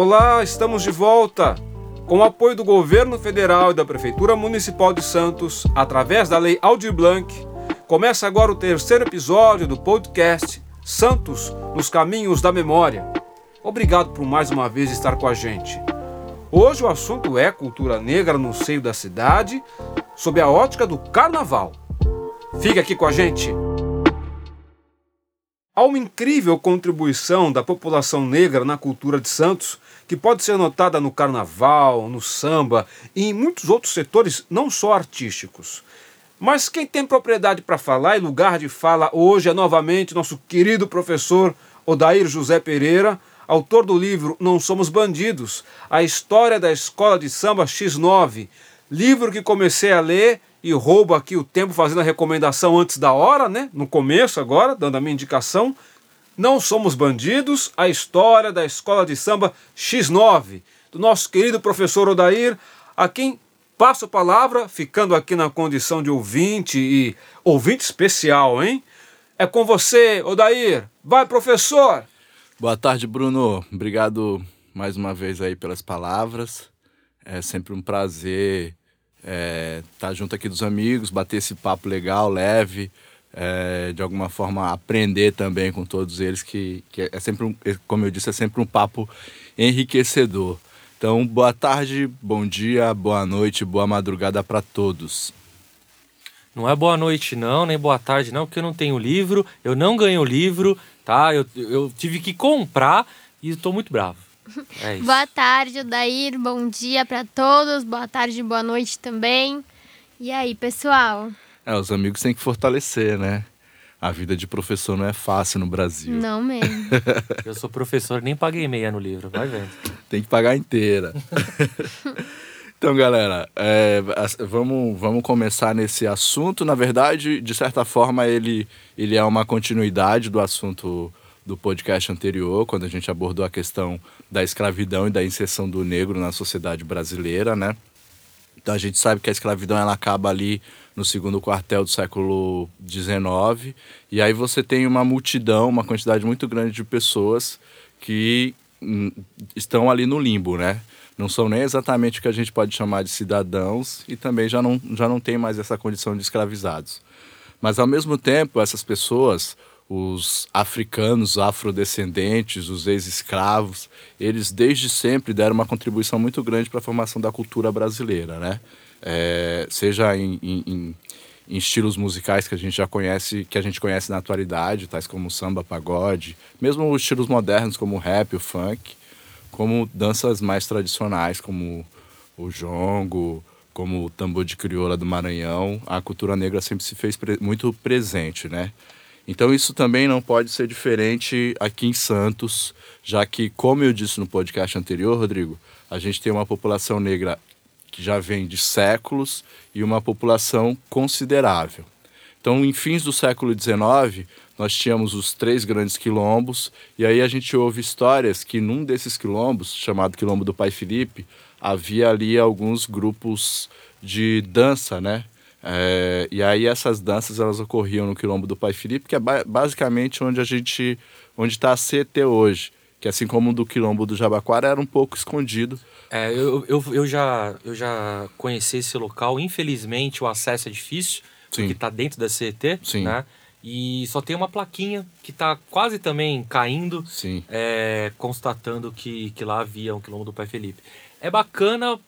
Olá, estamos de volta. Com o apoio do governo federal e da Prefeitura Municipal de Santos, através da Lei Aldir Blanc, começa agora o terceiro episódio do podcast Santos nos Caminhos da Memória. Obrigado por mais uma vez estar com a gente. Hoje o assunto é cultura negra no seio da cidade, sob a ótica do carnaval. Fique aqui com a gente. Há uma incrível contribuição da população negra na cultura de Santos, que pode ser notada no carnaval, no samba e em muitos outros setores, não só artísticos. Mas quem tem propriedade para falar e lugar de fala hoje é novamente nosso querido professor Odair José Pereira, autor do livro Não Somos Bandidos, a história da escola de samba X9, livro que comecei a ler e roubo aqui o tempo fazendo a recomendação antes da hora, né? No começo agora, dando a minha indicação. Não Somos Bandidos, a história da escola de samba X9, do nosso querido professor Odair, a quem passo a palavra, ficando aqui na condição de ouvinte e ouvinte especial, hein? É com você, Odair. Vai, professor! Boa tarde, Bruno. Obrigado mais uma vez aí pelas palavras. É sempre um prazer é, tá junto aqui dos amigos, bater esse papo legal, leve, é, de alguma forma aprender também com todos eles, que, que é sempre, um, como eu disse, é sempre um papo enriquecedor. Então, boa tarde, bom dia, boa noite, boa madrugada para todos. Não é boa noite não, nem boa tarde não, porque eu não tenho livro, eu não ganho livro, tá? Eu, eu tive que comprar e estou muito bravo. É isso. boa tarde, Odair. Bom dia para todos. Boa tarde, boa noite também. E aí, pessoal? É, os amigos têm que fortalecer, né? A vida de professor não é fácil no Brasil. Não mesmo. Eu sou professor, nem paguei meia no livro, vai vendo. Tem que pagar inteira. então, galera, é, vamos, vamos começar nesse assunto. Na verdade, de certa forma, ele, ele é uma continuidade do assunto do podcast anterior, quando a gente abordou a questão da escravidão e da inserção do negro na sociedade brasileira, né? Então a gente sabe que a escravidão ela acaba ali no segundo quartel do século XIX e aí você tem uma multidão, uma quantidade muito grande de pessoas que hum, estão ali no limbo, né? Não são nem exatamente o que a gente pode chamar de cidadãos e também já não, já não tem mais essa condição de escravizados. Mas ao mesmo tempo, essas pessoas, os africanos, afrodescendentes, os ex-escravos, eles desde sempre deram uma contribuição muito grande para a formação da cultura brasileira, né? É, seja em, em, em, estilos musicais que a gente já conhece, que a gente conhece na atualidade, tais como samba, pagode, mesmo os estilos modernos como o rap, o funk, como danças mais tradicionais como o jongo, como o tambor de crioula do Maranhão, a cultura negra sempre se fez pre muito presente, né? Então isso também não pode ser diferente aqui em Santos, já que, como eu disse no podcast anterior, Rodrigo, a gente tem uma população negra que já vem de séculos e uma população considerável. Então, em fins do século XIX, nós tínhamos os três grandes quilombos, e aí a gente ouve histórias que num desses quilombos, chamado Quilombo do Pai Felipe, havia ali alguns grupos de dança, né? É, e aí essas danças elas ocorriam no quilombo do Pai Felipe, que é ba basicamente onde a gente, onde está a CT hoje, que assim como o do quilombo do Jabaquara era um pouco escondido. É, eu, eu, eu, já, eu já conheci esse local, infelizmente o acesso é difícil, Sim. porque está dentro da CT, Sim. né? E só tem uma plaquinha que está quase também caindo, é, constatando que, que lá havia um quilombo do Pai Felipe. É bacana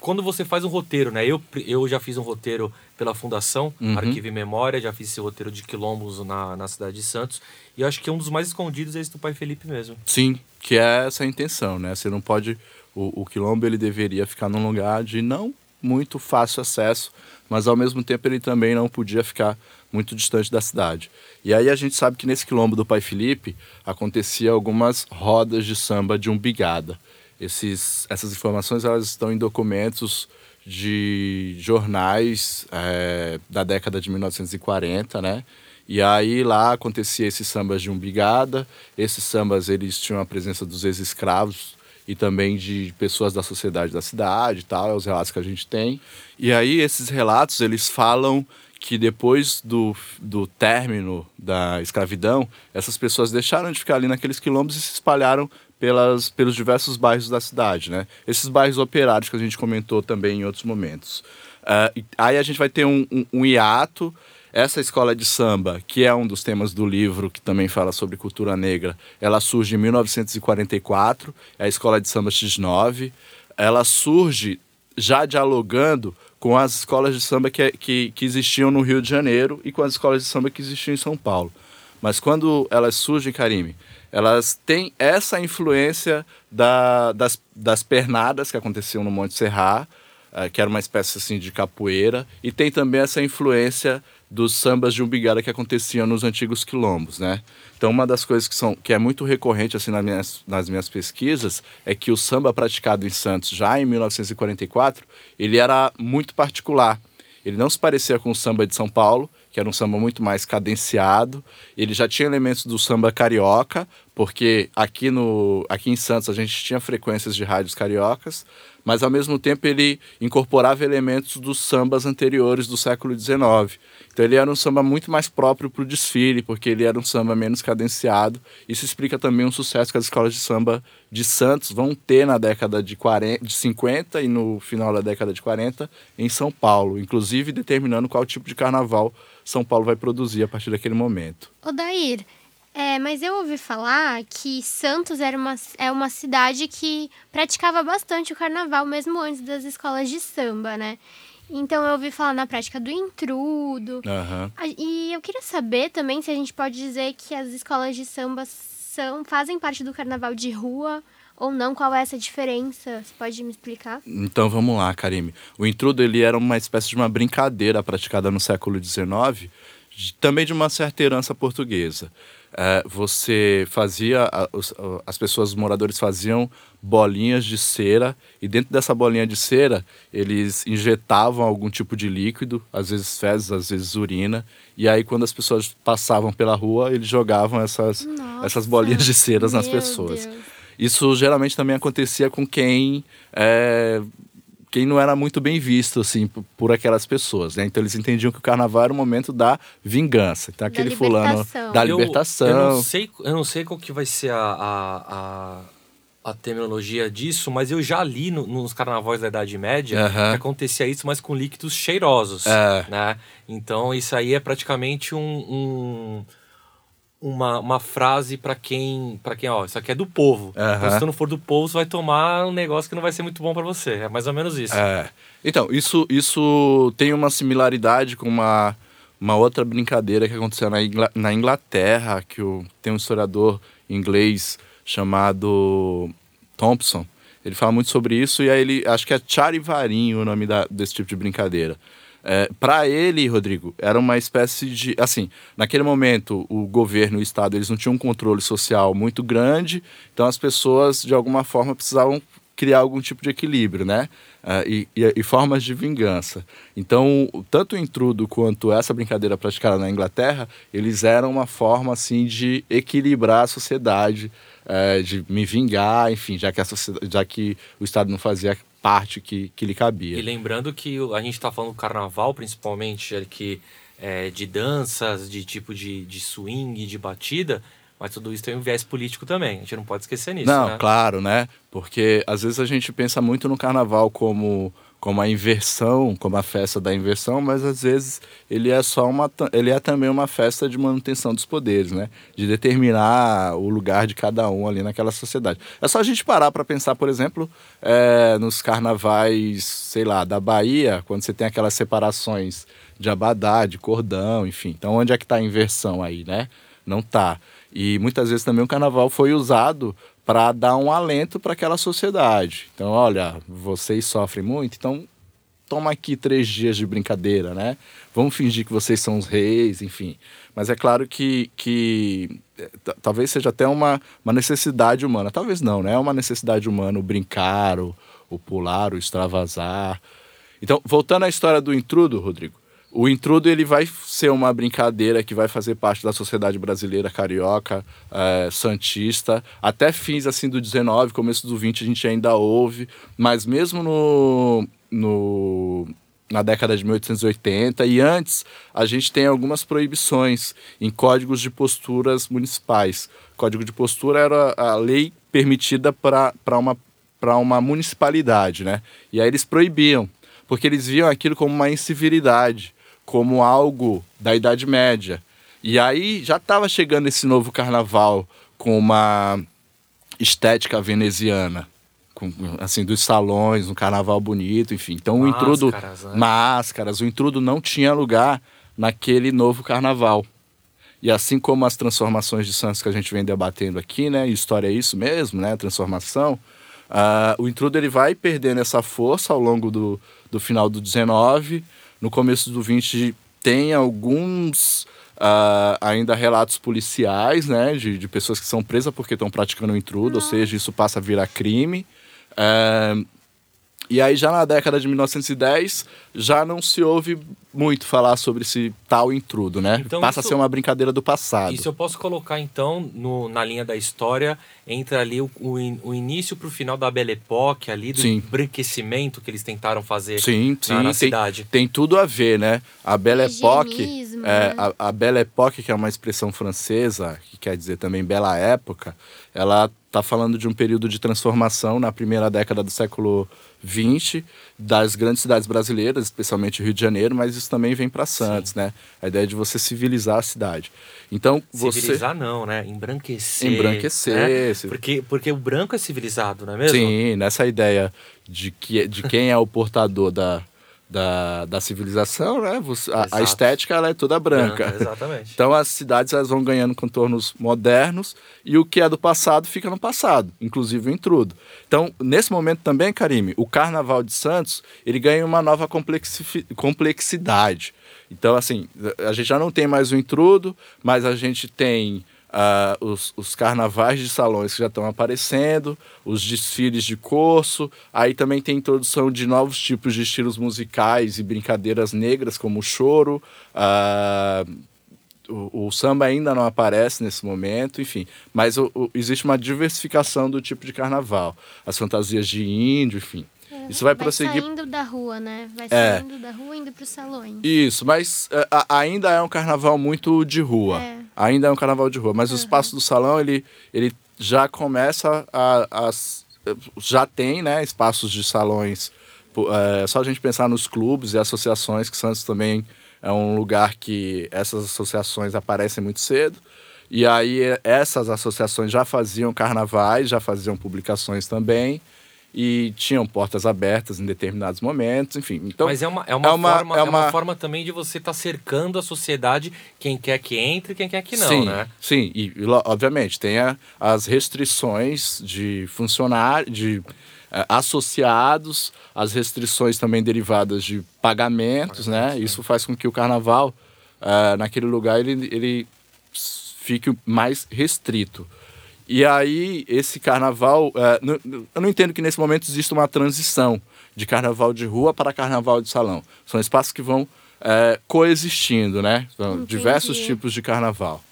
quando você faz um roteiro, né? Eu, eu já fiz um roteiro pela Fundação uhum. Arquivo e Memória, já fiz esse roteiro de quilombos na, na cidade de Santos. E eu acho que um dos mais escondidos é esse do Pai Felipe mesmo. Sim, que é essa a intenção, né? Você não pode. O, o quilombo ele deveria ficar num lugar de não muito fácil acesso, mas ao mesmo tempo ele também não podia ficar muito distante da cidade. E aí a gente sabe que nesse quilombo do Pai Felipe acontecia algumas rodas de samba de umbigada. Esses, essas informações elas estão em documentos de jornais é, da década de 1940, né? E aí lá acontecia esses sambas de umbigada, esses sambas eles tinham a presença dos ex-escravos e também de pessoas da sociedade da cidade e tal, é os relatos que a gente tem. E aí esses relatos eles falam que depois do, do término da escravidão, essas pessoas deixaram de ficar ali naqueles quilombos e se espalharam pelas, pelos diversos bairros da cidade, né? Esses bairros operários que a gente comentou também em outros momentos. Uh, aí a gente vai ter um, um, um hiato. Essa escola de samba, que é um dos temas do livro, que também fala sobre cultura negra, ela surge em 1944, é a escola de samba X9. Ela surge já dialogando com as escolas de samba que, que, que existiam no Rio de Janeiro e com as escolas de samba que existiam em São Paulo. Mas quando elas surgem, Karime, elas têm essa influência da, das, das pernadas que aconteciam no Monte Serra, uh, que era uma espécie assim de capoeira, e tem também essa influência dos sambas de umbigada que aconteciam nos antigos quilombos, né? Então uma das coisas que, são, que é muito recorrente assim nas minhas, nas minhas pesquisas é que o samba praticado em Santos já em 1944 ele era muito particular. Ele não se parecia com o samba de São Paulo, que era um samba muito mais cadenciado. Ele já tinha elementos do samba carioca, porque aqui, no, aqui em Santos a gente tinha frequências de rádios cariocas, mas ao mesmo tempo ele incorporava elementos dos sambas anteriores do século XIX. Então ele era um samba muito mais próprio para o desfile, porque ele era um samba menos cadenciado. Isso explica também um sucesso que as escolas de samba de Santos vão ter na década de, 40, de 50 e no final da década de 40 em São Paulo, inclusive determinando qual tipo de carnaval são Paulo vai produzir a partir daquele momento. Odair, é, mas eu ouvi falar que Santos era uma, é uma cidade que praticava bastante o carnaval, mesmo antes das escolas de samba, né? Então eu ouvi falar na prática do intrudo. Uhum. E eu queria saber também se a gente pode dizer que as escolas de samba são, fazem parte do carnaval de rua ou não? Qual é essa diferença? Você pode me explicar? Então vamos lá, Karime. O intrudo ele era uma espécie de uma brincadeira praticada no século XIX, também de uma certa herança portuguesa. É, você fazia, as pessoas, os moradores faziam bolinhas de cera e dentro dessa bolinha de cera eles injetavam algum tipo de líquido, às vezes fezes, às vezes urina, e aí quando as pessoas passavam pela rua eles jogavam essas, Nossa, essas bolinhas de ceras nas pessoas. Deus. Isso geralmente também acontecia com quem é, quem não era muito bem visto assim por, aquelas pessoas, né? Então eles entendiam que o carnaval era o momento da vingança. Então aquele da fulano da libertação. Eu, eu, não sei, eu não sei qual que vai ser a, a, a, a terminologia disso, mas eu já li no, nos carnavais da Idade Média uhum. que acontecia isso, mas com líquidos cheirosos, é. né? Então isso aí é praticamente um, um uma, uma frase para quem, para quem, ó, isso aqui é do povo. Uhum. Então, se tu não for do povo, você vai tomar um negócio que não vai ser muito bom para você. É mais ou menos isso. É. Então, isso, isso tem uma similaridade com uma, uma outra brincadeira que aconteceu na, Ingl na Inglaterra, que o, tem um historiador inglês chamado Thompson. Ele fala muito sobre isso e aí ele, acho que é Charivarinho o nome da, desse tipo de brincadeira. É, para ele, Rodrigo, era uma espécie de. Assim, naquele momento, o governo e o Estado eles não tinham um controle social muito grande, então as pessoas, de alguma forma, precisavam criar algum tipo de equilíbrio, né? Uh, e, e, e, formas de vingança. Então, tanto o intrudo quanto essa brincadeira praticada na Inglaterra, eles eram uma forma assim de equilibrar a sociedade, uh, de me vingar, enfim, já que, a já que o Estado não fazia parte que, que lhe cabia. E lembrando que a gente está falando do carnaval, principalmente, que é, de danças, de tipo de, de swing, de batida, mas tudo isso tem um viés político também. A gente não pode esquecer nisso. Não, né? claro, né? Porque às vezes a gente pensa muito no carnaval como como a inversão, como a festa da inversão, mas às vezes ele é só uma ele é também uma festa de manutenção dos poderes, né? De determinar o lugar de cada um ali naquela sociedade. É só a gente parar para pensar, por exemplo, é, nos carnavais, sei lá, da Bahia, quando você tem aquelas separações de abadá, de cordão, enfim. Então onde é que está a inversão aí, né? Não tá. E muitas vezes também o carnaval foi usado para dar um alento para aquela sociedade. Então, olha, vocês sofrem muito, então toma aqui três dias de brincadeira, né? Vamos fingir que vocês são os reis, enfim. Mas é claro que, que é, talvez seja até uma, uma necessidade humana. Talvez não, né? É uma necessidade humana o brincar, o, o pular, o extravasar. Então, voltando à história do intrudo, Rodrigo, o intrudo ele vai ser uma brincadeira que vai fazer parte da sociedade brasileira carioca, é, santista, até fins assim do 19, começo do 20 a gente ainda ouve, mas mesmo no, no na década de 1880 e antes a gente tem algumas proibições em códigos de posturas municipais. Código de postura era a lei permitida para uma, uma municipalidade, né? E aí eles proibiam, porque eles viam aquilo como uma incivilidade, como algo da Idade Média. E aí já estava chegando esse novo carnaval com uma estética veneziana com, assim, dos salões, um carnaval bonito, enfim. Então máscaras, o intrudo. Né? Máscaras, o intrudo não tinha lugar naquele novo carnaval. E assim como as transformações de Santos que a gente vem debatendo aqui, né? História é isso mesmo, né? Transformação. Uh, o intrudo ele vai perdendo essa força ao longo do, do final do 19. No começo do 20 tem alguns uh, ainda relatos policiais, né? De, de pessoas que são presas porque estão praticando o intrudo, ou seja, isso passa a virar crime. É, e aí já na década de 1910 já não se ouve muito falar sobre esse tal intrudo, né? Então, Passa isso, a ser uma brincadeira do passado. Isso eu posso colocar então no, na linha da história entre ali o, o, o início para o final da Belle Époque ali do sim. embranquecimento que eles tentaram fazer sim, sim, na, na tem, cidade. Tem tudo a ver, né? A Belle Époque, é, né? a, a Belle Époque que é uma expressão francesa que quer dizer também bela época, ela está falando de um período de transformação na primeira década do século XX das grandes cidades brasileiras, especialmente Rio de Janeiro, mas isso também vem para Santos, Sim. né? A ideia de você civilizar a cidade. Então, você civilizar não, né? Embranquecer. Embranquecer. Né? Porque porque o branco é civilizado, não é mesmo? Sim, nessa ideia de que de quem é o portador da da, da civilização, né? A, a, estética ela é toda branca. branca. Exatamente. Então as cidades elas vão ganhando contornos modernos e o que é do passado fica no passado, inclusive o intrudo. Então nesse momento também, Karime, o Carnaval de Santos ele ganha uma nova complexidade. Então assim a gente já não tem mais o intrudo, mas a gente tem Uh, os, os, carnavais de salões que já estão aparecendo, os desfiles de curso, aí também tem introdução de novos tipos de estilos musicais e brincadeiras negras, como o choro. Uh, o, o, samba ainda não aparece nesse momento, enfim. Mas o, o, existe uma diversificação do tipo de carnaval. As fantasias de índio, enfim. Isso vai, vai prosseguir. saindo da rua, né? Vai é. saindo da rua indo para os salões. Isso, mas uh, ainda é um carnaval muito de rua. É. Ainda é um carnaval de rua. Mas uhum. o espaço do salão, ele, ele já começa a, a já tem, né, espaços de salões. É só a gente pensar nos clubes e associações, que Santos também é um lugar que essas associações aparecem muito cedo. E aí essas associações já faziam carnavais, já faziam publicações também e tinham portas abertas em determinados momentos, enfim. Então, Mas é uma, é uma, é uma, forma, é uma... É uma forma também de você estar tá cercando a sociedade, quem quer que entre e quem quer que não, sim, né? Sim, e obviamente tem a, as restrições de funcionar, de é, associados, as restrições também derivadas de pagamentos, né? Isso faz com que o carnaval, é, naquele lugar, ele, ele fique mais restrito. E aí, esse carnaval. Uh, eu não entendo que nesse momento existe uma transição de carnaval de rua para carnaval de salão. São espaços que vão uh, coexistindo, né? São diversos tipos de carnaval.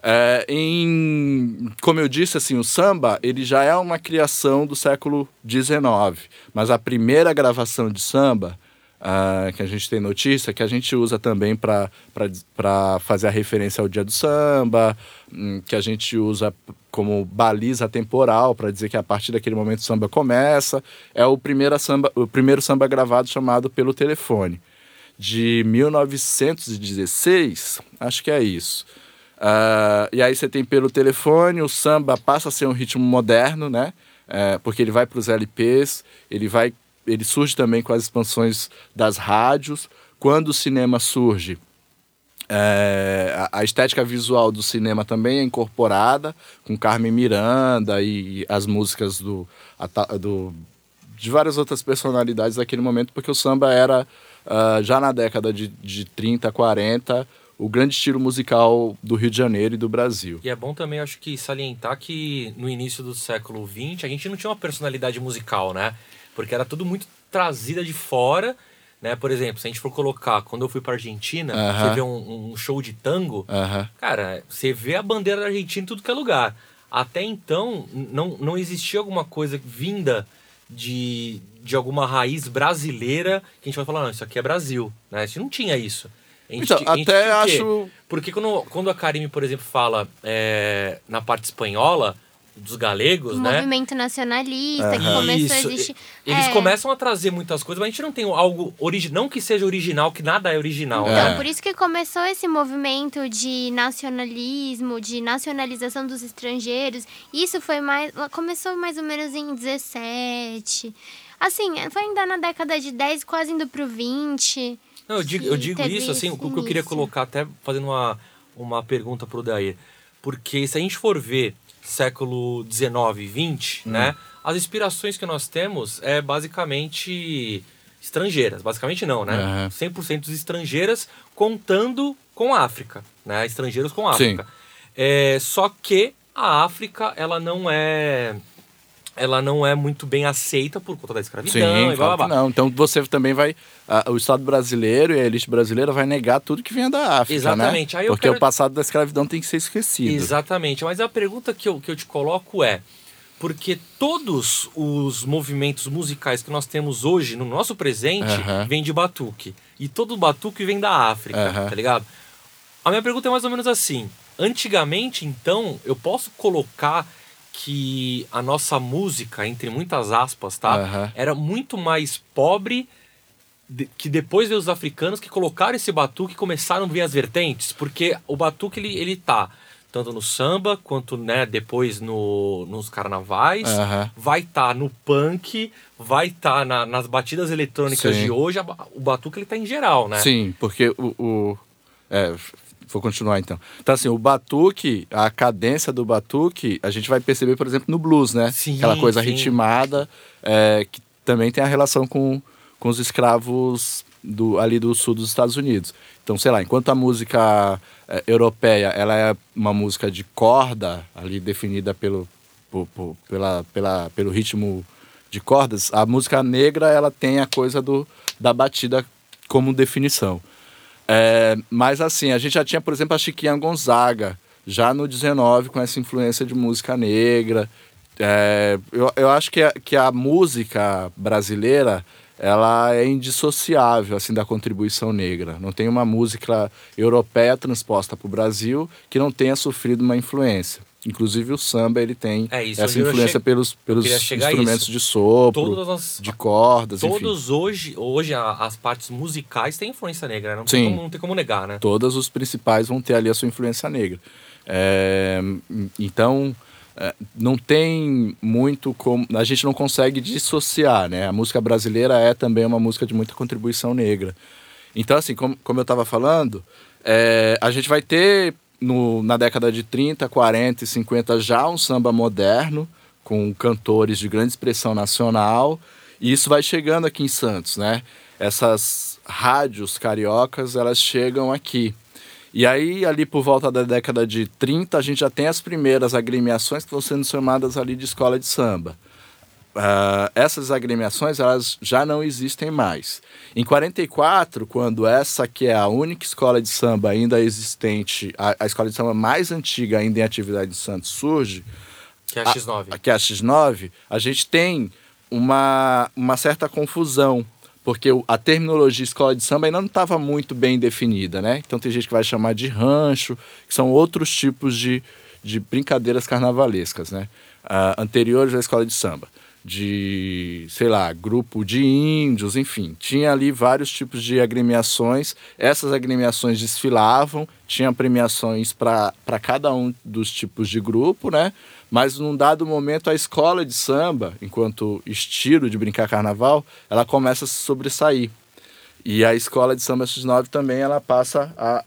Uh, em, como eu disse, assim, o samba ele já é uma criação do século XIX, mas a primeira gravação de samba uh, que a gente tem notícia, que a gente usa também para fazer a referência ao dia do samba, um, que a gente usa como baliza temporal para dizer que a partir daquele momento o samba começa. É o primeiro samba, o primeiro samba gravado chamado Pelo Telefone, de 1916, acho que é isso. Uh, e aí você tem pelo telefone, o samba passa a ser um ritmo moderno, né? É, porque ele vai para os LPs, ele vai ele surge também com as expansões das rádios. Quando o cinema surge, é, a, estética visual do cinema também é incorporada, com Carmen Miranda e, as músicas do, do, de várias outras personalidades daquele momento, porque o samba era, uh, já na década de, de 30, 40, o grande estilo musical do Rio de Janeiro e do Brasil. E é bom também, acho que, salientar que no início do século XX a gente não tinha uma personalidade musical, né? Porque era tudo muito trazida de fora. Né? Por exemplo, se a gente for colocar, quando eu fui pra Argentina, uh -huh. você vê um, um, show de tango, uh -huh. cara, você vê a bandeira da Argentina em tudo que é lugar. Até então, não, não existia alguma coisa vinda de, de alguma raiz brasileira que a gente vai falar, não, isso aqui é Brasil. Né? A gente não tinha isso. Gente, então, até acho. Porque quando, quando a Karime, por exemplo, fala é, na parte espanhola, dos galegos, o né? movimento nacionalista uhum. que começou Isso. a existir. Eles é. começam a trazer muitas coisas, mas a gente não tem algo original, não que seja original, que nada é original. Então, é. por isso que começou esse movimento de nacionalismo, de nacionalização dos estrangeiros. Isso foi mais. começou mais ou menos em 17. Assim, foi ainda na década de 10, quase indo pro 20. Não, eu digo, eu digo isso, assim, o que eu queria colocar, até fazendo uma, uma pergunta pro Daí. Porque se a gente for ver século 19 e 20, hum. né? As inspirações que nós temos é basicamente estrangeiras, basicamente não, né? Uhum. 100% estrangeiras, contando com a África, né? Estrangeiros com a África. É, só que a África, ela não é ela não é muito bem aceita por conta da escravidão Sim, e blá, blá, blá. Não. Então você também vai. A, o Estado brasileiro e a elite brasileira vai negar tudo que vem da África. Né? Exatamente. Né? Porque quero... o passado da escravidão tem que ser esquecido. Exatamente. Mas a pergunta que eu, que eu te coloco é. Porque todos os movimentos musicais que nós temos hoje, no nosso presente, uhum. vêm de batuque. E todo batuque vem da África, uhum. tá ligado? A minha pergunta é mais ou menos assim. Antigamente, então, eu posso colocar que a nossa música, entre muitas aspas, tá? Uhum. Era muito mais pobre de, que depois veio os africanos que colocaram esse batuque e começaram a ver as vertentes. Porque o batuque, ele, ele tá tanto no samba quanto né, depois no, nos carnavais, uhum. vai estar tá no punk, vai estar tá na, nas batidas eletrônicas Sim. de hoje, a, o batuque ele tá em geral, né? Sim, porque o, o é, Vou continuar então. Então, assim, o batuque, a cadência do batuque, a gente vai perceber, por exemplo, no blues, né? Sim, Aquela coisa sim. ritmada, é, que também tem a relação com, com os escravos do, ali do sul dos Estados Unidos. Então, sei lá, enquanto a música é, europeia ela é uma música de corda, ali definida pelo, por, por, pela, pela, pelo ritmo de cordas, a música negra ela tem a coisa do, da batida como definição. É, mas assim, a gente já tinha, por exemplo, a Chiquinha Gonzaga, já no 19, com essa influência de música negra. É, eu, eu acho que a, que a música brasileira ela é indissociável assim da contribuição negra. Não tem uma música europeia transposta para o Brasil que não tenha sofrido uma influência. Inclusive o samba ele tem é, essa influência pelos, pelos instrumentos de sopro, as... de cordas, Todos enfim. hoje, hoje as partes musicais têm influência negra, não, Sim. Tem como, não tem como negar, né? Todas os principais vão ter ali a sua influência negra. É, então é, não tem muito como. A gente não consegue dissociar, né? A música brasileira é também uma música de muita contribuição negra. Então, assim, como, como eu estava falando, é, a gente vai ter no, na década de 30, 40 e 50 já um samba moderno, com cantores de grande expressão nacional, e isso vai chegando aqui em Santos, né? Essas rádios cariocas, elas chegam aqui. E aí, ali por volta da década de 30, a gente já tem as primeiras agremiações que estão sendo chamadas ali de escola de samba. Uh, essas agremiações elas já não existem mais. Em 44, quando essa que é a única escola de samba ainda existente, a, a escola de samba mais antiga ainda em atividade de Santos surge, que é a X9. A, que é a X9, a gente tem uma, uma certa confusão, porque a terminologia escola de samba ainda não estava muito bem definida, né? Então tem gente que vai chamar de rancho, que são outros tipos de, de brincadeiras carnavalescas, né? Uh, anteriores à escola de samba de, sei lá, grupo de índios, enfim. Tinha ali vários tipos de agremiações. Essas agremiações desfilavam, tinha premiações para cada um dos tipos de grupo, né? Mas num dado momento a escola de samba, enquanto estilo de brincar carnaval, ela começa a se sobressair. E a escola de samba X9 também ela passa a,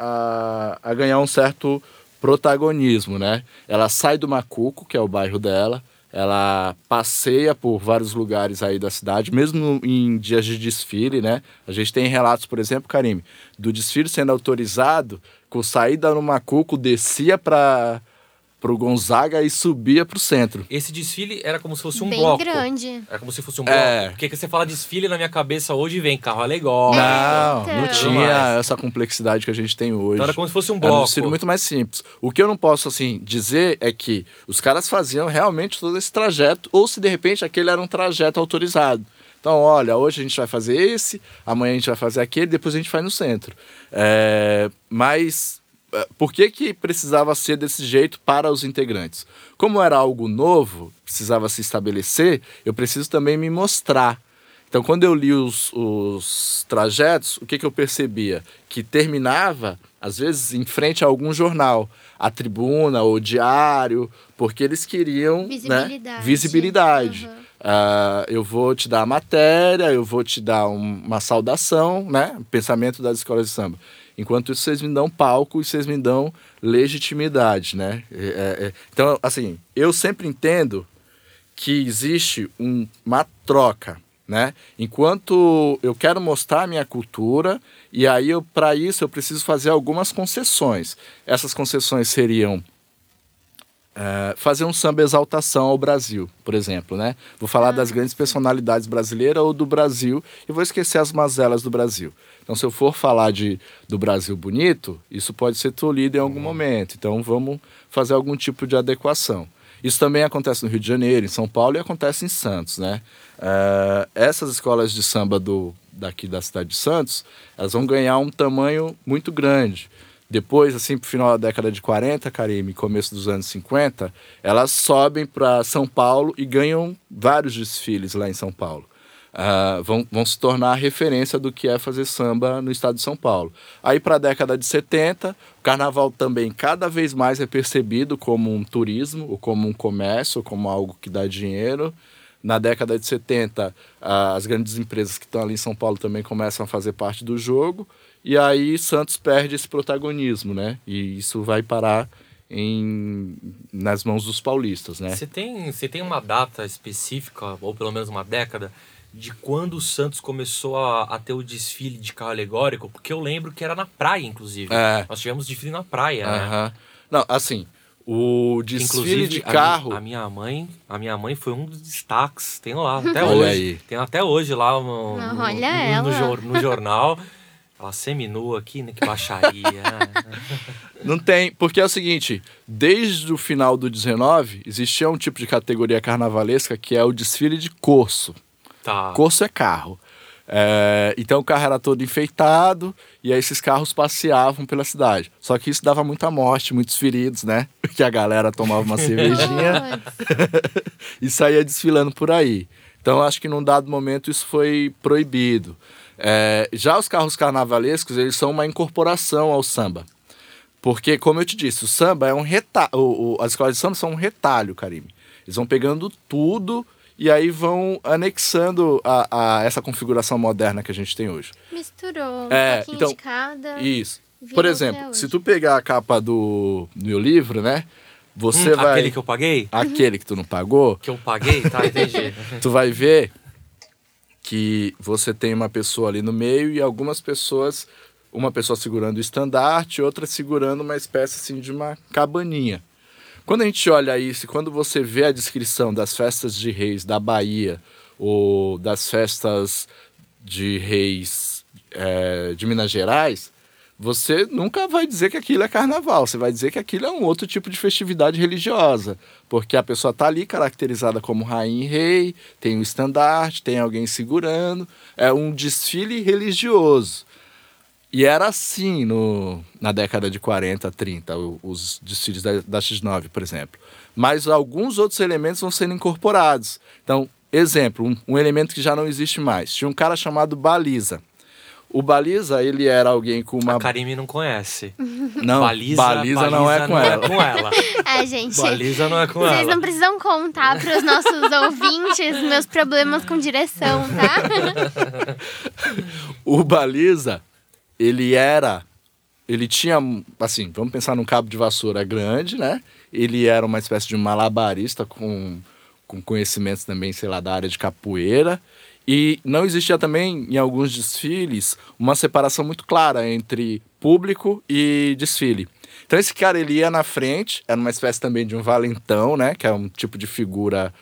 a, a ganhar um certo protagonismo, né? Ela sai do Macuco, que é o bairro dela, ela passeia por vários lugares aí da cidade, mesmo em dias de desfile, né? A gente tem relatos, por exemplo, Karime, do desfile sendo autorizado, com saída no Macuco, descia para pro Gonzaga e subia pro centro. Esse desfile era como se fosse um Bem bloco. grande. Era como se fosse um bloco. É. Porque você fala desfile na minha cabeça hoje vem carro alegórico. Não, não então. tinha essa complexidade que a gente tem hoje. Então era como se fosse um Era um bloco. desfile muito mais simples. O que eu não posso, assim, dizer é que os caras faziam realmente todo esse trajeto, ou se de repente aquele era um trajeto autorizado. Então, olha, hoje a gente vai fazer esse, amanhã a gente vai fazer aquele, depois a gente faz no centro. É, mas é, por que, que precisava ser desse jeito para os integrantes? Como era algo novo, precisava se estabelecer, eu preciso também me mostrar. Então, quando eu li os, os trajetos, o que, que eu percebia? Que terminava, às vezes, em frente a algum jornal, a tribuna ou diário, porque eles queriam Visibilidade. Né, visibilidade. Uhum. Ah, eu vou te dar a matéria, eu vou te dar um- uma saudação, né? Pensamento das escolas de samba. Enquanto isso, vocês me dão palco e vocês me dão legitimidade, né? É, é, é. Então, assim, eu sempre entendo que existe um- uma troca, né? Enquanto eu quero mostrar a minha cultura e aí para isso eu preciso fazer algumas concessões. Essas concessões seriam é, fazer um samba exaltação ao Brasil, por exemplo, né? Vou falar das grandes personalidades brasileiras ou do Brasil e vou esquecer as mazelas do Brasil. Então, se eu for falar de, do Brasil bonito, isso pode ser tolhido em algum momento. Então, vamos fazer algum tipo de adequação. Isso também acontece no Rio de Janeiro, em São Paulo e acontece em Santos, né? É, essas escolas de samba do, daqui da cidade de Santos, elas vão ganhar um tamanho muito grande. Depois, assim, pro final da década de 40, Karime, começo dos anos 50, elas sobem para São Paulo e ganham vários desfiles lá em São Paulo. Ah, vão, vão se tornar a referência do que é fazer samba no estado de São Paulo. Aí, para a década de 70, o carnaval também cada vez mais é percebido como um turismo, ou como um comércio, ou como algo que dá dinheiro. Na década de 70, ah, as grandes empresas que estão ali em São Paulo também começam a fazer parte do jogo. E aí Santos perde esse protagonismo, né? E isso vai parar em, nas mãos dos paulistas, né? Você tem, você tem uma data específica, ou pelo menos uma década, de quando o Santos começou a, a ter o desfile de carro alegórico? Porque eu lembro que era na praia, inclusive. É. Nós tivemos desfile na praia, né? Não, assim, o desfile Inclusive, de a carro. A, minha mãe, a minha mãe foi um dos destaques. Tem lá, até Olha hoje. aí. Tem até hoje lá no, no, olha no- ela. no no jornal. Ela seminua aqui, né? Que baixaria. Não tem, porque é o seguinte, desde o final do 19, existia um tipo de categoria carnavalesca que é o desfile de corso. Tá. Corso é carro. É, então o carro era todo enfeitado e aí esses carros passeavam pela cidade. Só que isso dava muita morte, muitos feridos, né? Porque a galera tomava uma cervejinha e saía desfilando por aí. Então acho que num dado momento isso foi proibido. É, já os carros carnavalescos, eles são uma incorporação ao samba. Porque, como eu te disse, o samba é um retalho. As escolas de samba são um retalho, Karime. Eles vão pegando tudo e aí vão anexando a, a essa configuração moderna que a gente tem hoje. Misturou um É, pouquinho então, de cada. Isso. Por exemplo, se tu pegar a capa do meu livro, né? Você Hum, vai. Aquele que eu paguei? Aquele que tu não pagou, Que eu paguei? Tá, entendi. tu vai ver que você tem uma pessoa ali no meio e algumas pessoas, uma pessoa segurando o estandarte, outra segurando uma espécie assim de uma cabaninha. Quando a gente olha isso, quando você vê a descrição das festas de reis da Bahia ou das festas de reis eh, de Minas Gerais, você nunca vai dizer que aquilo é carnaval, você vai dizer que aquilo é um outro tipo de festividade religiosa, porque a pessoa está ali caracterizada como rainha e rei, tem um estandarte, tem alguém segurando, é um desfile religioso. E era assim no, na década de 40, 30, o- os desfiles da, da X9, por exemplo. Mas alguns outros elementos vão sendo incorporados. Então, exemplo, um, um elemento que já não existe mais. Tinha um cara chamado Baliza. O Baliza, ele era alguém com uma... A Karime não conhece. Não, Baliza, não é com ela. com ela. É, gente. Baliza não é com Vocês ela. não precisam contar para os nossos ouvintes meus problemas com direção, tá? O Baliza, ele era. Ele tinha, assim, vamos pensar num cabo de vassoura grande, né? Ele era uma espécie de malabarista com, com conhecimentos também, sei lá, da área de capoeira. E não existia também, em alguns desfiles, uma separação muito clara entre público e desfile. Então esse cara ele ia na frente, era uma espécie também de um valentão, né? Que é um tipo de figura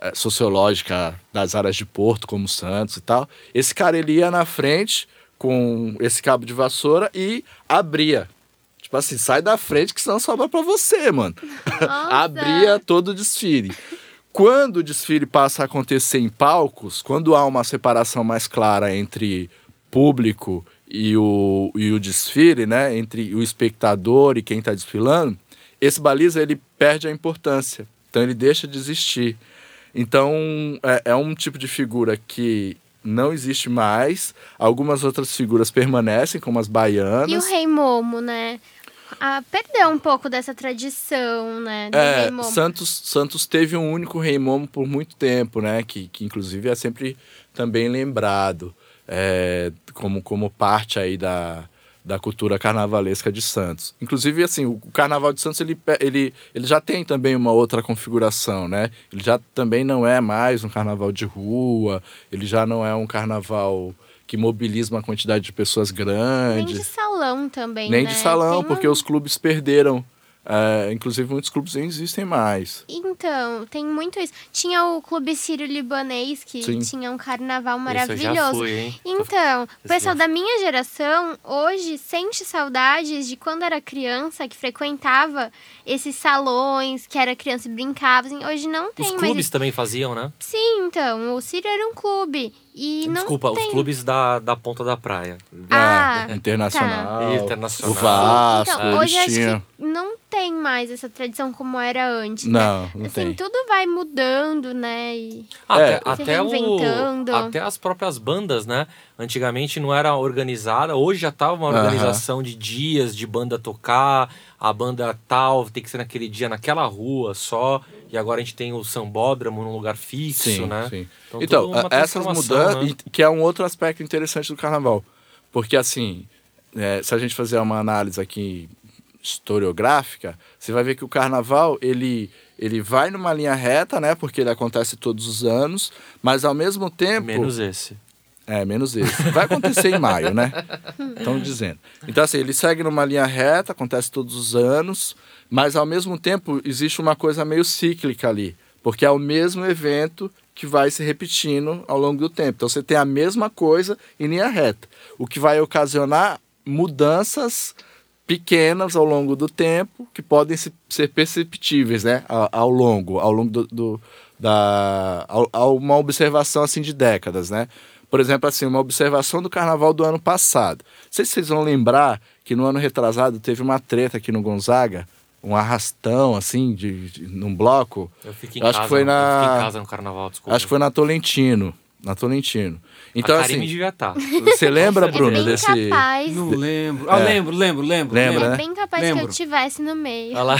é, sociológica das áreas de Porto, como Santos e tal. Esse cara ele ia na frente com esse cabo de vassoura e abria. Tipo assim, sai da frente que senão sobra para você, mano. abria todo o desfile. Quando o desfile passa a acontecer em palcos, quando há uma separação mais clara entre público e o, e o desfile, né, entre o espectador e quem está desfilando, esse baliza ele perde a importância. Então ele deixa de existir. Então é, é um tipo de figura que não existe mais. Algumas outras figuras permanecem, como as baianas. E o Rei Momo, né? Ah, perdeu um pouco dessa tradição, né? é, Santos, Santos teve um único Rei Momo por muito tempo, né? Que, que inclusive é sempre também lembrado é, como, como parte aí da, da cultura carnavalesca de Santos. Inclusive, assim, o Carnaval de Santos ele, ele, ele já tem também uma outra configuração, né? Ele já também não é mais um carnaval de rua, ele já não é um carnaval que mobiliza uma quantidade de pessoas grande. Nem de salão também, Nem né? de salão, porque os clubes perderam é, inclusive, muitos clubes nem existem mais. Então, tem muito isso. Tinha o Clube Sírio-Libanês, que Sim. tinha um carnaval maravilhoso. Fui, então, o pessoal da minha geração hoje sente saudades de quando era criança, que frequentava esses salões, que era criança e brincava. Assim, hoje não tem Os mais. Os clubes também faziam, né? Sim, então. O Sírio era um clube. E Desculpa, tem... os clubes da, da ponta da praia. Ah, é, internacional. Tá. Internacional. O Vasco, então, hoje acho que não tem mais essa tradição como era antes. Né? Não, né? não assim, tem. tudo vai mudando, né? E até, é. até, o, até as próprias bandas, né? Antigamente não era organizada, hoje já tá uma organização uh -huh. de dias de banda tocar, a banda tal tem que ser naquele dia naquela rua só. E agora a gente tem o sambódromo num lugar fixo, sim, né? Sim. Então, então essas mudanças, né? que é um outro aspecto interessante do carnaval. Porque assim, é, se a gente fazer uma análise aqui historiográfica, você vai ver que o carnaval, ele, ele vai numa linha reta, né? Porque ele acontece todos os anos, mas ao mesmo tempo... Menos esse. É, menos esse. Vai acontecer em maio, né? Estão dizendo. Então, assim, ele segue numa linha reta, acontece todos os anos, mas ao mesmo tempo existe uma coisa meio cíclica ali, porque é o mesmo evento que vai se repetindo ao longo do tempo. Então, você tem a mesma coisa em linha reta, o que vai ocasionar mudanças pequenas ao longo do tempo que podem ser perceptíveis, né, ao, longo, ao longo do, do da, a uma observação assim de décadas, né? Por exemplo, assim, uma observação do carnaval do ano passado. Não sei se vocês vão lembrar que no ano retrasado teve uma treta aqui no Gonzaga, um arrastão, assim, de, de num bloco. Eu fiquei em acho casa, que foi na... eu fiquei em casa no carnaval, desculpa. Acho que foi na Tolentino. Na Tolentino. Então, a assim. devia estar. Tá. Você lembra, Bruno, é desse. Capaz. Não lembro. Ah, é. lembro, lembro, lembro. Lembra, é né? bem capaz lembro. que eu estivesse no meio. Olha lá.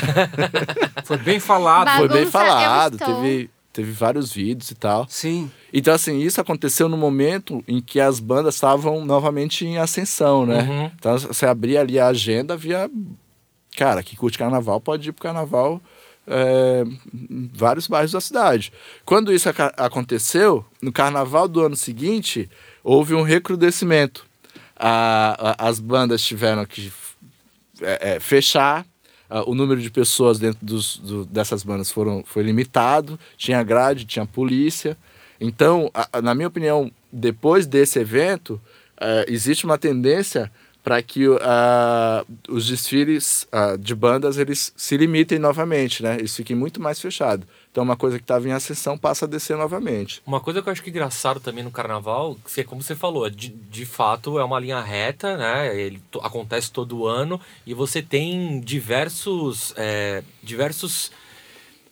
Foi bem falado. Bagunça, foi bem falado. Teve, teve vários vídeos e tal. Sim. Então, assim, isso aconteceu no momento em que as bandas estavam novamente em ascensão, né? Uhum. Então, você abria ali a agenda, via. Cara, que curte carnaval pode ir pro carnaval é, em vários bairros da cidade. Quando isso ac aconteceu, no carnaval do ano seguinte, houve um recrudescimento. A, a, as bandas tiveram que é, é, fechar, o número de pessoas dentro dos, do, dessas bandas foram, foi limitado, tinha grade, tinha polícia. Então, na minha opinião, depois desse evento, uh, existe uma tendência para que uh, os desfiles uh, de bandas eles se limitem novamente, né? Eles fiquem muito mais fechados. Então, uma coisa que estava em ascensão passa a descer novamente. Uma coisa que eu acho que é engraçado também no carnaval, que é como você falou, de, de fato é uma linha reta, né? Ele acontece todo ano e você tem diversos, é, diversos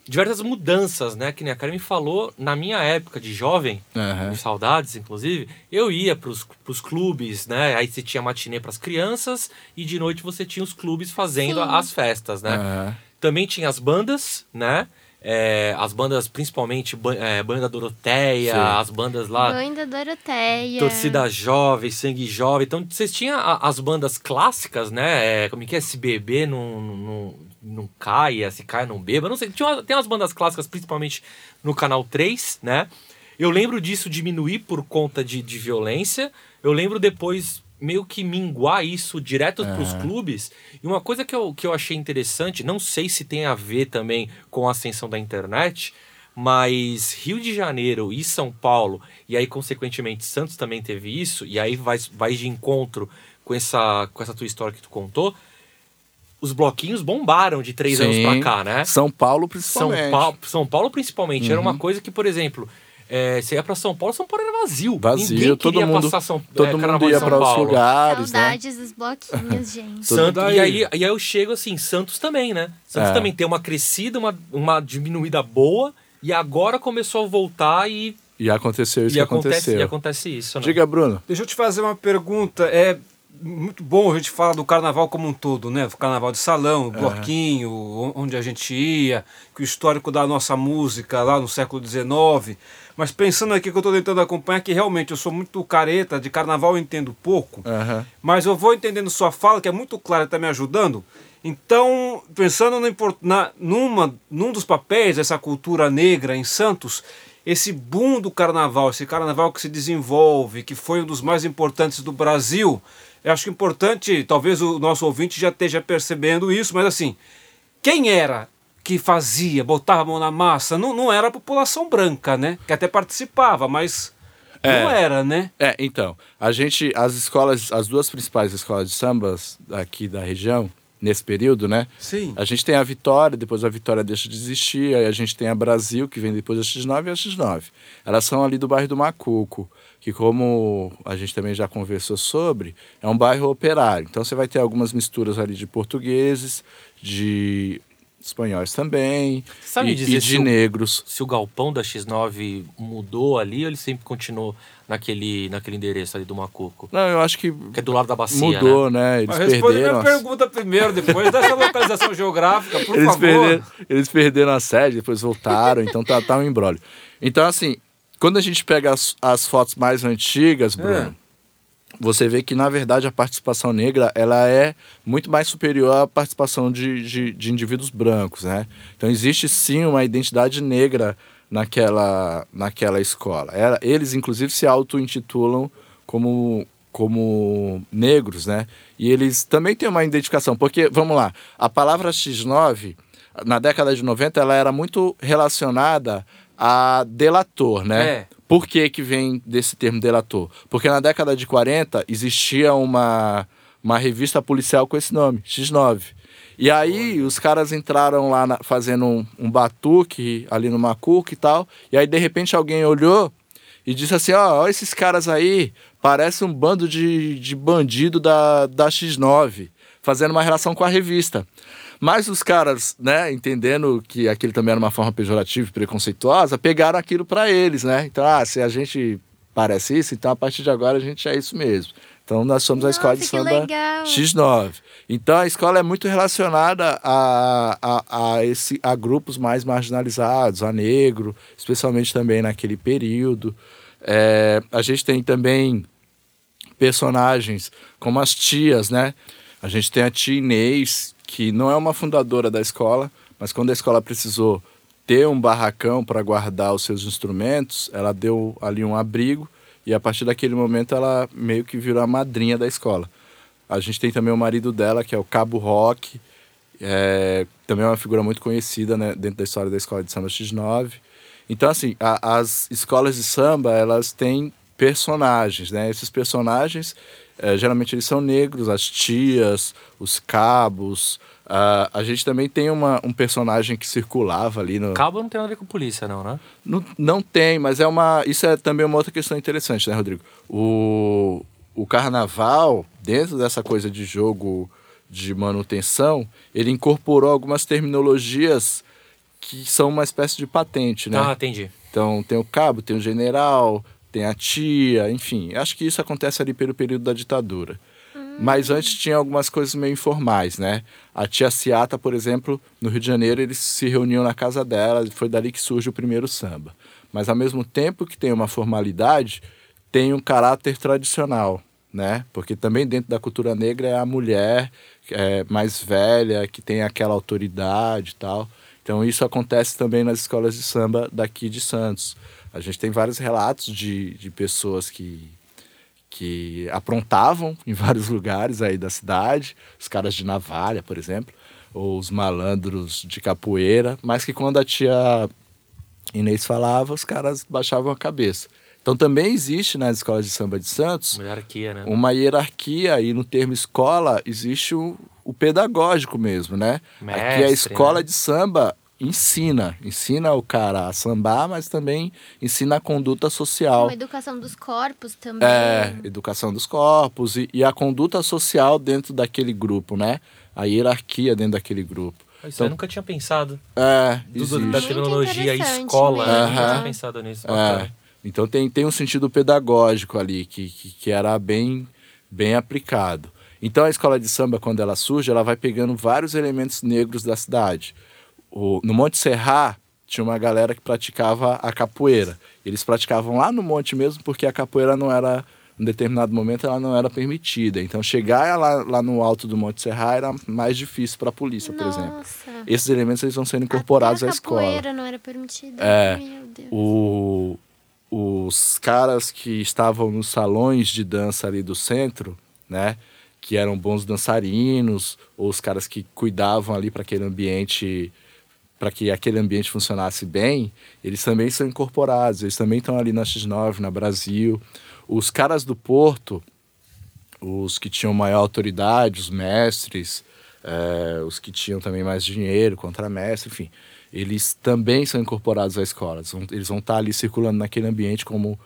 diversas mudanças, né? Que nem a Karen me falou, na minha época de jovem, uhum. de saudades, inclusive, eu ia pros, pros clubes, né? Aí você tinha matinê para as crianças e de noite você tinha os clubes fazendo Sim. as festas, né? Uhum. Também tinha as bandas, né? É, as bandas, principalmente é, Banda Doroteia, Sim. as bandas lá. Banda Doroteia. Torcida Jovem, Sangue Jovem. Então, vocês tinham as bandas clássicas, né? É, como é que é? SBB não, não caia, se caia não beba. Não sei. Tinha uma, tem umas bandas clássicas, principalmente no canal 3, né? Eu lembro disso diminuir por conta de, de violência. Eu lembro depois meio que minguar isso direto para os clubes. E uma coisa que eu, que eu achei interessante, não sei se tem a ver também com a ascensão da internet, mas Rio de Janeiro e São Paulo, e aí consequentemente Santos também teve isso, e aí vai, vai de encontro com essa, com essa tua história que tu contou. Os bloquinhos bombaram de três Sim. anos pra cá, né? São Paulo principalmente. São, pa São Paulo principalmente. Uhum. Era uma uhum. coisa que, por exemplo, é, você ia para São Paulo, São Paulo era vazio. Vazio, Ninguém todo mundo, São, todo é, mundo ia para os lugares, né? Saudades né? dos bloquinhos, gente. Santos, e, aí, e aí eu chego assim, Santos também, né? Santos é. também tem uma crescida, uma, uma diminuída boa, e agora começou a voltar e... E aconteceu isso e que acontece, aconteceu. E acontece isso, né? Diga, Bruno. Deixa eu te fazer uma pergunta. É muito bom a gente falar do carnaval como um todo, né? O carnaval de salão, o bloquinho, uhum. onde a gente ia, que o histórico da nossa música lá no século XIX. Mas pensando aqui que eu estou tentando acompanhar, que realmente eu sou muito careta, de carnaval eu entendo pouco, uhum. mas eu vou entendendo sua fala, que é muito clara e está me ajudando. Então, pensando no, na, numa, num dos papéis dessa cultura negra em Santos, esse boom do carnaval, esse carnaval que se desenvolve, que foi um dos mais importantes do Brasil, eu acho que é importante, talvez o nosso ouvinte já esteja percebendo isso, mas assim, quem era que fazia, botava a mão na massa, não, não era a população branca, né? Que até participava, mas é, não era, né? É, então, a gente, as escolas, as duas principais escolas de sambas aqui da região, nesse período, né? Sim. A gente tem a Vitória, depois a Vitória deixa de existir, aí a gente tem a Brasil, que vem depois da X9 e a X9. Elas são ali do bairro do Macuco, que como a gente também já conversou sobre, é um bairro operário. Então você vai ter algumas misturas ali de portugueses, de espanhóis também. Sabe e, dizer e de negros. O, se o galpão da X9 mudou ali ou ele sempre continuou naquele, naquele endereço ali do Macuco? Não, eu acho que. Que é do lado da bacia. Mudou, né? né? Eles Mas perderam. Minha pergunta primeiro, depois dessa localização geográfica, por eles favor. Perderam, eles perderam a sede, depois voltaram, então tá, tá um embrólio. Então, assim, quando a gente pega as, as fotos mais antigas, Bruno. É você vê que na verdade a participação negra ela é muito mais superior à participação de, de, de, indivíduos brancos, né? Então existe sim uma identidade negra naquela, naquela escola. Era, eles inclusive se auto-intitulam como, como negros, né? E eles também têm uma identificação, porque, vamos lá, a palavra X9, na década de 90, ela era muito relacionada a delator, né? É. Por que, que vem desse termo delator? Porque na década de 40 existia uma, uma revista policial com esse nome, X9. E aí os caras entraram lá na, fazendo um, um, batuque ali no Macuca e tal. E aí de repente alguém olhou e disse assim: ó, oh, esses caras aí parecem um bando de, de bandido da, da X9, fazendo uma relação com a revista. Mas os caras, né, entendendo que aquilo também era uma forma pejorativa e preconceituosa, pegaram aquilo para eles, né? Então, ah, se a gente parece isso, então a partir de agora a gente é isso mesmo. Então nós somos Nossa, a escola de samba X9. Então a escola é muito relacionada a, a, a, esse, a grupos mais marginalizados, a negro, especialmente também naquele período. É, a gente tem também personagens como as tias, né? A gente tem a tia Inês, que não é uma fundadora da escola, mas quando a escola precisou ter um barracão para guardar os seus instrumentos, ela deu ali um abrigo e a partir daquele momento ela meio que virou a madrinha da escola. A gente tem também o marido dela, que é o Cabo Rock, é, também é uma figura muito conhecida né, dentro da história da escola de samba X9. Então, assim, a, as escolas de samba, elas têm personagens, né? Esses personagens, é, geralmente eles são negros, as tias, os cabos. Uh, a gente também tem uma, um personagem que circulava ali no. Cabo não tem nada a ver com polícia, não, né? Não, não tem, mas é uma. Isso é também uma outra questão interessante, né, Rodrigo? O, o carnaval, dentro dessa coisa de jogo de manutenção, ele incorporou algumas terminologias que são uma espécie de patente, né? Ah, entendi. Então tem o cabo, tem o general, tem a tia, enfim. Acho que isso acontece ali pelo período da ditadura. Mas antes tinha algumas coisas meio informais, né? A tia Ciata, por exemplo, no Rio de Janeiro, eles se reuniam na casa dela, e foi dali que surge o primeiro samba. Mas ao mesmo tempo que tem uma formalidade, tem um caráter tradicional, né? Porque também dentro da cultura negra é a mulher é, mais velha, que tem aquela autoridade e tal. Então isso acontece também nas escolas de samba daqui de Santos. A gente tem vários relatos de, de pessoas que, que aprontavam em vários lugares aí da cidade, os caras de navalha, por exemplo, ou os malandros de capoeira, mas que quando a tia Inês falava, os caras baixavam a cabeça. Então também existe nas escolas de samba de Santos uma hierarquia, né? Uma hierarquia e no termo escola existe o, o pedagógico mesmo, né? Mestre, Aqui a escola né? de samba ensina, ensina o cara a sambar, mas também ensina a conduta social. Uma educação dos corpos também. É, educação dos corpos e, e a conduta social dentro daquele grupo, né? A hierarquia dentro daquele grupo. Isso então, eu nunca tinha pensado. É, Tudo da tecnologia, escola, né? uhum. nunca tinha pensado nisso. É. Então tem, tem um sentido pedagógico ali que, que, que era bem, bem aplicado. Então a escola de samba, quando ela surge, ela vai pegando vários elementos negros da cidade. O, no Monte Serra tinha uma galera que praticava a capoeira. Eles praticavam lá no monte mesmo porque a capoeira não era, em determinado momento, ela não era permitida. Então chegar lá, lá no alto do Monte Serra era mais difícil para a polícia, por Nossa. exemplo. Esses elementos eles vão sendo incorporados à escola. A capoeira não era permitida. É, Meu Deus. O, os caras que estavam nos salões de dança ali do centro, né? Que eram bons dançarinos, ou os caras que cuidavam ali para aquele ambiente, para que aquele ambiente funcionasse bem, eles também são incorporados, eles também estão ali na X9, na Brasil. Os caras do Porto, os que tinham maior autoridade, os mestres, é, os que tinham também mais dinheiro, contramestre, enfim, eles também são incorporados à escola. Eles vão, estar ali circulando naquele ambiente como,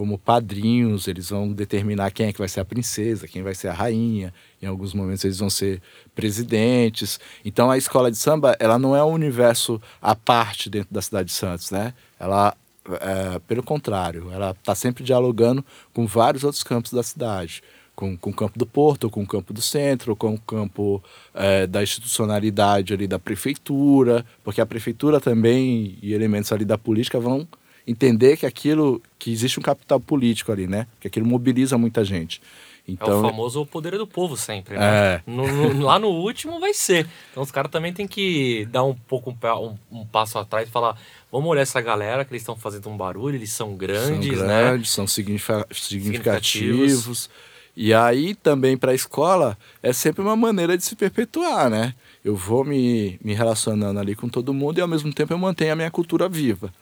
como padrinhos, eles vão determinar quem é que vai ser a princesa, quem vai ser a rainha. Em alguns momentos eles vão ser presidentes. Então a escola de samba, ela não é um universo à parte dentro da cidade de Santos, né? Ela, é, pelo contrário, ela está sempre dialogando com vários outros campos da cidade com, com o campo do Porto, com o campo do centro, com o campo é, da institucionalidade ali da prefeitura, porque a prefeitura também e elementos ali da política vão entender que aquilo, que existe um capital político ali, né? Que aquilo mobiliza muita gente. Então, é o então famoso poder do povo sempre, né? É. No, no, lá no último vai ser. Então os caras também tem que dar um pouco um, um, passo atrás e falar, vamos olhar essa galera que eles estão fazendo um barulho, eles são grandes, são né? grandes, né? São significativos. significativos e aí também para a escola é sempre uma maneira de se perpetuar, né? Eu vou me, me relacionando ali com todo mundo e ao mesmo tempo eu mantenho a minha cultura viva.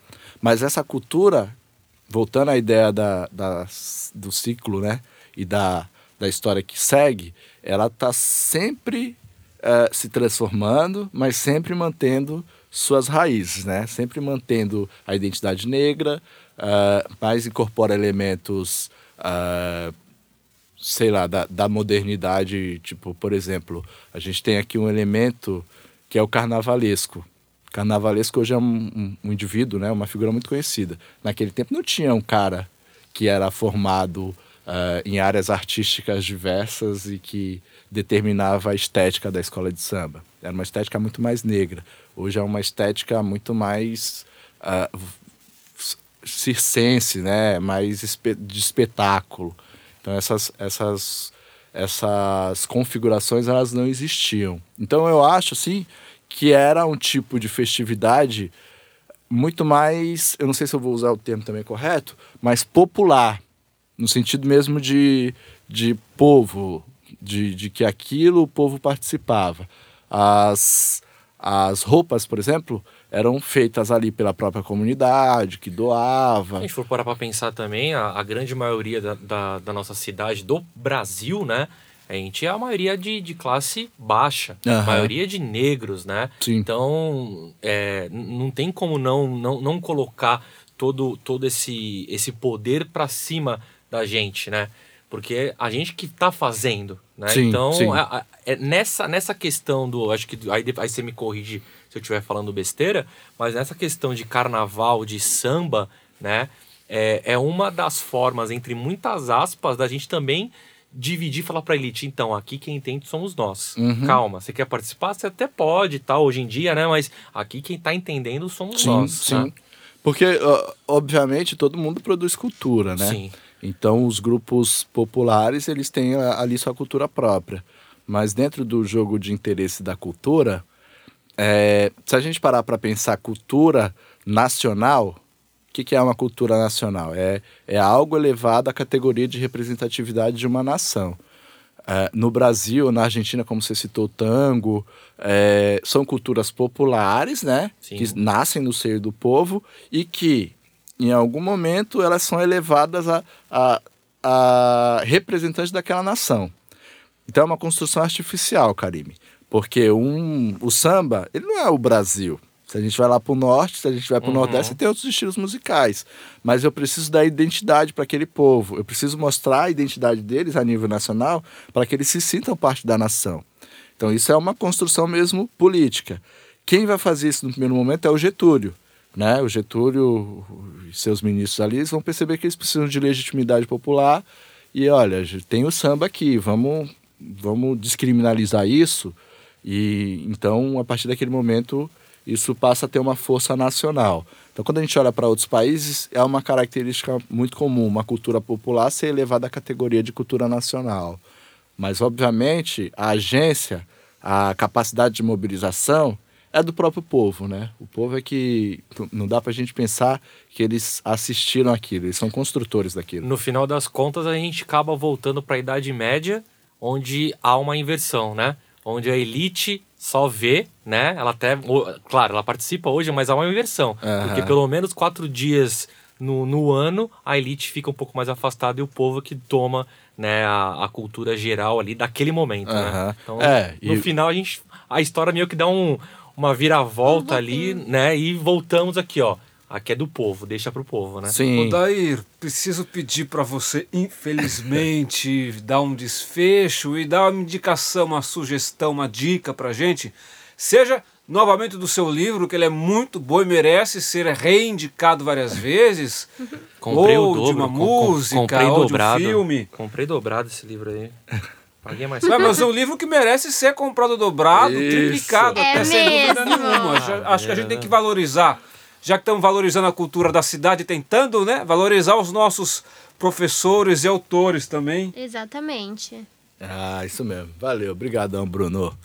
Mas essa cultura, voltando à ideia da, da, do ciclo, né? E da, da história que segue, ela está sempre uh, se transformando, mas sempre mantendo suas raízes, né? Sempre mantendo a identidade negra, uh, mas incorpora elementos uh, sei lá, da, da modernidade. Tipo, por exemplo, a gente tem aqui um elemento que é o carnavalesco. Carnavalesco hoje é um, um, um, indivíduo, né, uma figura muito conhecida. Naquele tempo não tinha um cara que era formado uh, em áreas artísticas diversas e que determinava a estética da escola de samba. Era uma estética muito mais negra. Hoje é uma estética muito mais uh, circense, né, mais de espetáculo. Então essas, essas, essas configurações elas não existiam. Então eu acho assim que era um tipo de festividade muito mais, eu não sei se eu vou usar o termo também correto, mas popular, no sentido mesmo de, de povo, de, de que aquilo o povo participava. As, as roupas, por exemplo, eram feitas ali pela própria comunidade, que doava. Se a gente for parar para pensar também, a, a grande maioria da, da, da, nossa cidade, do Brasil, né? A gente é a maioria de, de classe baixa, uhum. a maioria de negros, né? Sim. Então, é, não tem como não, não, não colocar todo, todo esse, esse poder para cima da gente, né? Porque a gente que está fazendo, né? Sim, então, sim. É, é, nessa, nessa questão do. Acho que aí, aí você me corrige se eu estiver falando besteira, mas nessa questão de carnaval, de samba, né? É, é uma das formas, entre muitas aspas, da gente também dividir e falar para a elite, então, aqui quem entende somos nós. Uhum. Calma, você quer participar? Você até pode, tá, hoje em dia, né? Mas aqui quem está entendendo somos sim, nós. Sim, né? Porque, obviamente, todo mundo produz cultura, né? Sim. Então, os grupos populares, eles têm ali sua cultura própria. Mas dentro do jogo de interesse da cultura, é, se a gente parar para pensar cultura nacional, que, que é uma cultura nacional? É, é algo elevado à categoria de representatividade de uma nação. É, no Brasil, na Argentina, como você citou, o tango, é, são culturas populares, né? Sim. Que nascem no seio do povo e que, em algum momento, elas são elevadas a, a, a representantes daquela nação. Então é uma construção artificial, Karime. Porque um, o samba, ele não é o Brasil. Se a gente vai lá para o norte, se a gente vai para o uhum. nordeste, tem outros estilos musicais. Mas eu preciso dar identidade para aquele povo. Eu preciso mostrar a identidade deles a nível nacional para que eles se sintam parte da nação. Então isso é uma construção mesmo política. Quem vai fazer isso no primeiro momento é o Getúlio. Né? O Getúlio e seus ministros ali vão perceber que eles precisam de legitimidade popular. E olha, tem o samba aqui, vamos, vamos descriminalizar isso. E então, a partir daquele momento, isso passa a ter uma força nacional. Então, quando a gente olha para outros países, é uma característica muito comum, uma cultura popular ser elevada à categoria de cultura nacional. Mas, obviamente, a agência, a capacidade de mobilização é do próprio povo, né? O povo é que não dá para a gente pensar que eles assistiram aquilo, eles são construtores daquilo. No final das contas, a gente acaba voltando para a Idade Média, onde há uma inversão, né? Onde a elite só vê, né? Ela até, claro, ela participa hoje, mas há uma inversão. Uhum. Porque pelo menos quatro dias no, no ano, a elite fica um pouco mais afastada e o povo que toma né, a, a cultura geral ali daquele momento, uhum. né? Então, é, no e... final, a gente. A história meio que dá um, uma viravolta uhum. ali, né? E voltamos aqui, ó. Aqui é do povo, deixa pro povo, né? Sim. Odair, preciso pedir para você, infelizmente, dar um desfecho e dar uma indicação, uma sugestão, uma dica pra gente. Seja novamente do seu livro, que ele é muito bom e merece ser reindicado várias vezes. Comprei ou o dobro, de uma música, comprei ou dobrado. de um filme. Comprei dobrado esse livro aí. Paguei mais Mas é um livro que merece ser comprado dobrado, Isso. triplicado, é até mesmo. sem dúvida nenhuma. Ah, Acho que a gente tem que valorizar já que estamos valorizando a cultura da cidade, tentando né, valorizar os nossos professores e autores também. Exatamente. Ah, isso mesmo. Valeu, obrigadão, Bruno.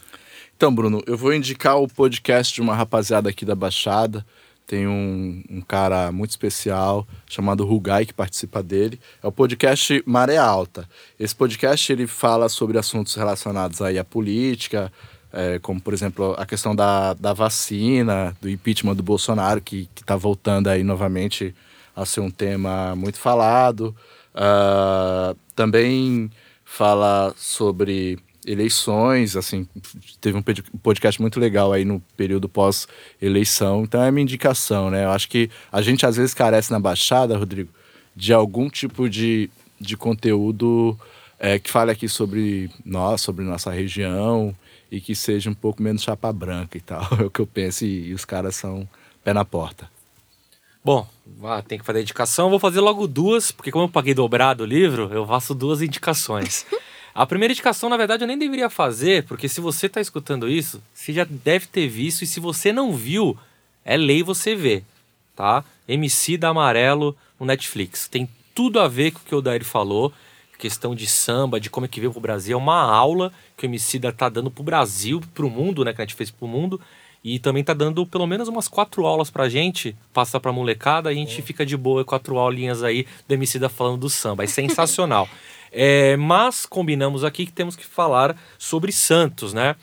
Então, Bruno, eu vou indicar o podcast de uma rapaziada aqui da Baixada. Tem um, um cara muito especial chamado Rugai que participa dele. É o podcast Maré Alta. Esse podcast ele fala sobre assuntos relacionados aí à política, é, como por exemplo a questão da, da vacina, do impeachment do Bolsonaro, que está voltando aí novamente a ser um tema muito falado. Uh, também fala sobre eleições, assim, teve um podcast muito legal aí no período pós-eleição, então é minha indicação, né? Eu acho que a gente às vezes carece na Baixada, Rodrigo, de algum tipo de, de conteúdo é, que fale aqui sobre nós, sobre nossa região, e que seja um pouco menos chapa branca e tal. É o que eu penso e, e os caras são pé na porta. Bom, ah, tem que fazer indicação. Vou fazer logo duas, porque como eu paguei dobrado o livro, eu faço duas indicações. A primeira indicação, na verdade, eu nem deveria fazer, porque se você está escutando isso, você já deve ter visto, e se você não viu, é lei você ver, tá? MC da Amarelo no Netflix. Tem tudo a ver com o que o Dair falou questão de samba, de como é que veio pro Brasil. É uma aula que o Emicida tá dando pro Brasil, pro mundo, né? Que a gente fez pro mundo. E também tá dando pelo menos umas quatro aulas pra gente, passa pra molecada, a gente é. fica de boa, quatro aulinhas aí do Emicida falando do samba. É sensacional. é, mas combinamos aqui que temos que falar sobre Santos, né?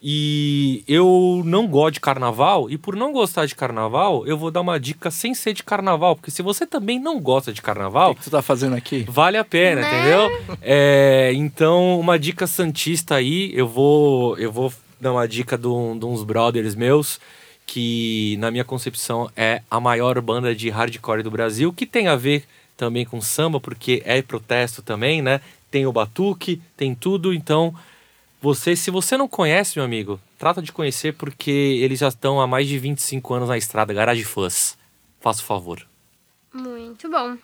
E eu não gosto de carnaval, e por não gostar de carnaval, eu vou dar uma dica sem ser de carnaval, porque se você também não gosta de carnaval. O que, que tu tá fazendo aqui? Vale a pena, né? entendeu? É, então, uma dica santista aí, eu vou, eu vou dar uma dica de, um, de uns brothers meus, que na minha concepção é a maior banda de hardcore do Brasil, que tem a ver também com samba, porque é protesto também, né? Tem o batuque, tem tudo, então você, se você não conhece, meu amigo, trata de conhecer porque eles já estão há mais de 25 anos na estrada, Garage Fãs. Faça o favor. Muito bom.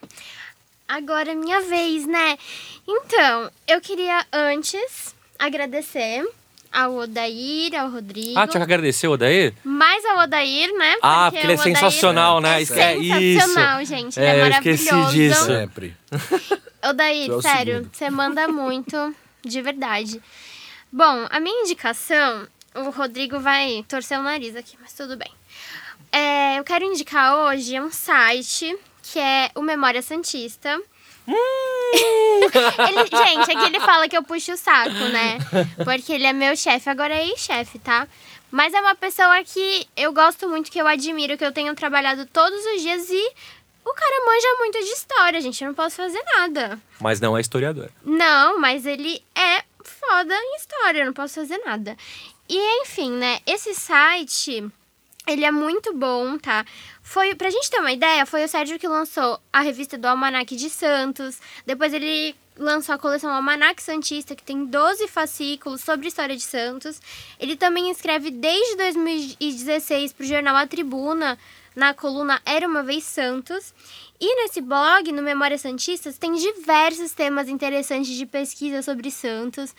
Agora é minha vez, né? Então, eu queria antes agradecer ao Odair, ao Rodrigo. Ah, tinha que agradecer o Odair? Mais ao Odair, né? Ah, porque, ele é sensacional, né? É, é sensacional, isso. gente. Ele é, é maravilhoso. Eu esqueci disso. Sempre. Odair, sério, você manda muito, de verdade. Bom, a minha indicação, o Rodrigo vai torcer o nariz aqui, mas tudo bem. É, eu quero indicar hoje um site que é o Memória Santista. Hum. ele, gente, aqui ele fala que eu puxo o saco, né? Porque ele é meu chefe, agora é ex-chefe, tá? Mas é uma pessoa que eu gosto muito, que eu admiro, que eu tenho trabalhado todos os dias e o cara manja muito de história, gente. Eu não posso fazer nada. Mas não é historiador. Não, mas ele é foda em história, não posso fazer nada. E enfim, né? Esse site, ele é muito bom, tá? Foi, pra gente ter uma ideia, foi o Sérgio que lançou a revista do Almanac de Santos. Depois ele lançou a coleção Almanac Santista, que tem 12 fascículos sobre a história de Santos. Ele também escreve desde 2016 para o jornal A Tribuna, na coluna Era Uma Vez Santos. E nesse blog, no Memórias Santistas, tem diversos temas interessantes de pesquisa sobre Santos.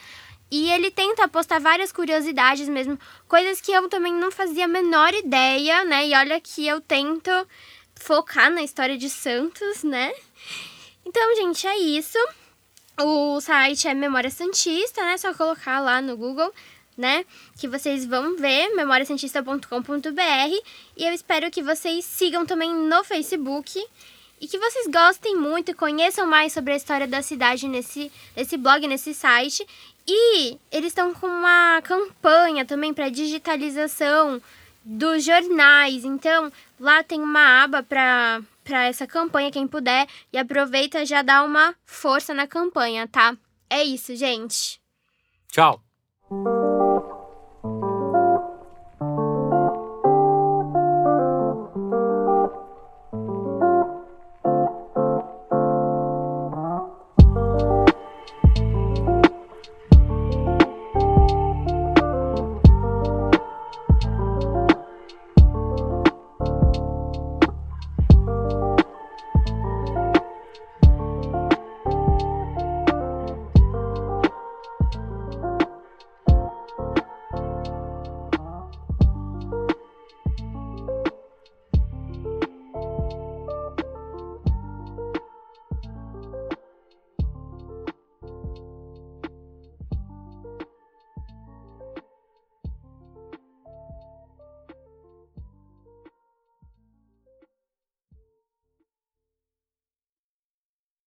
E ele tenta postar várias curiosidades mesmo, coisas que eu também não fazia a menor ideia, né? E olha que eu tento focar na história de Santos, né? Então, gente, é isso. O site é Memória Santista, né? Só colocar lá no Google, né? Que vocês vão ver, memoriasantista.com.br. E eu espero que vocês sigam também no Facebook. E que vocês gostem muito e conheçam mais sobre a história da cidade nesse, nesse blog, nesse site. E eles estão com uma campanha também para digitalização dos jornais. Então, lá tem uma aba para para essa campanha, quem puder, e aproveita já dá uma força na campanha, tá? É isso, gente. Tchau.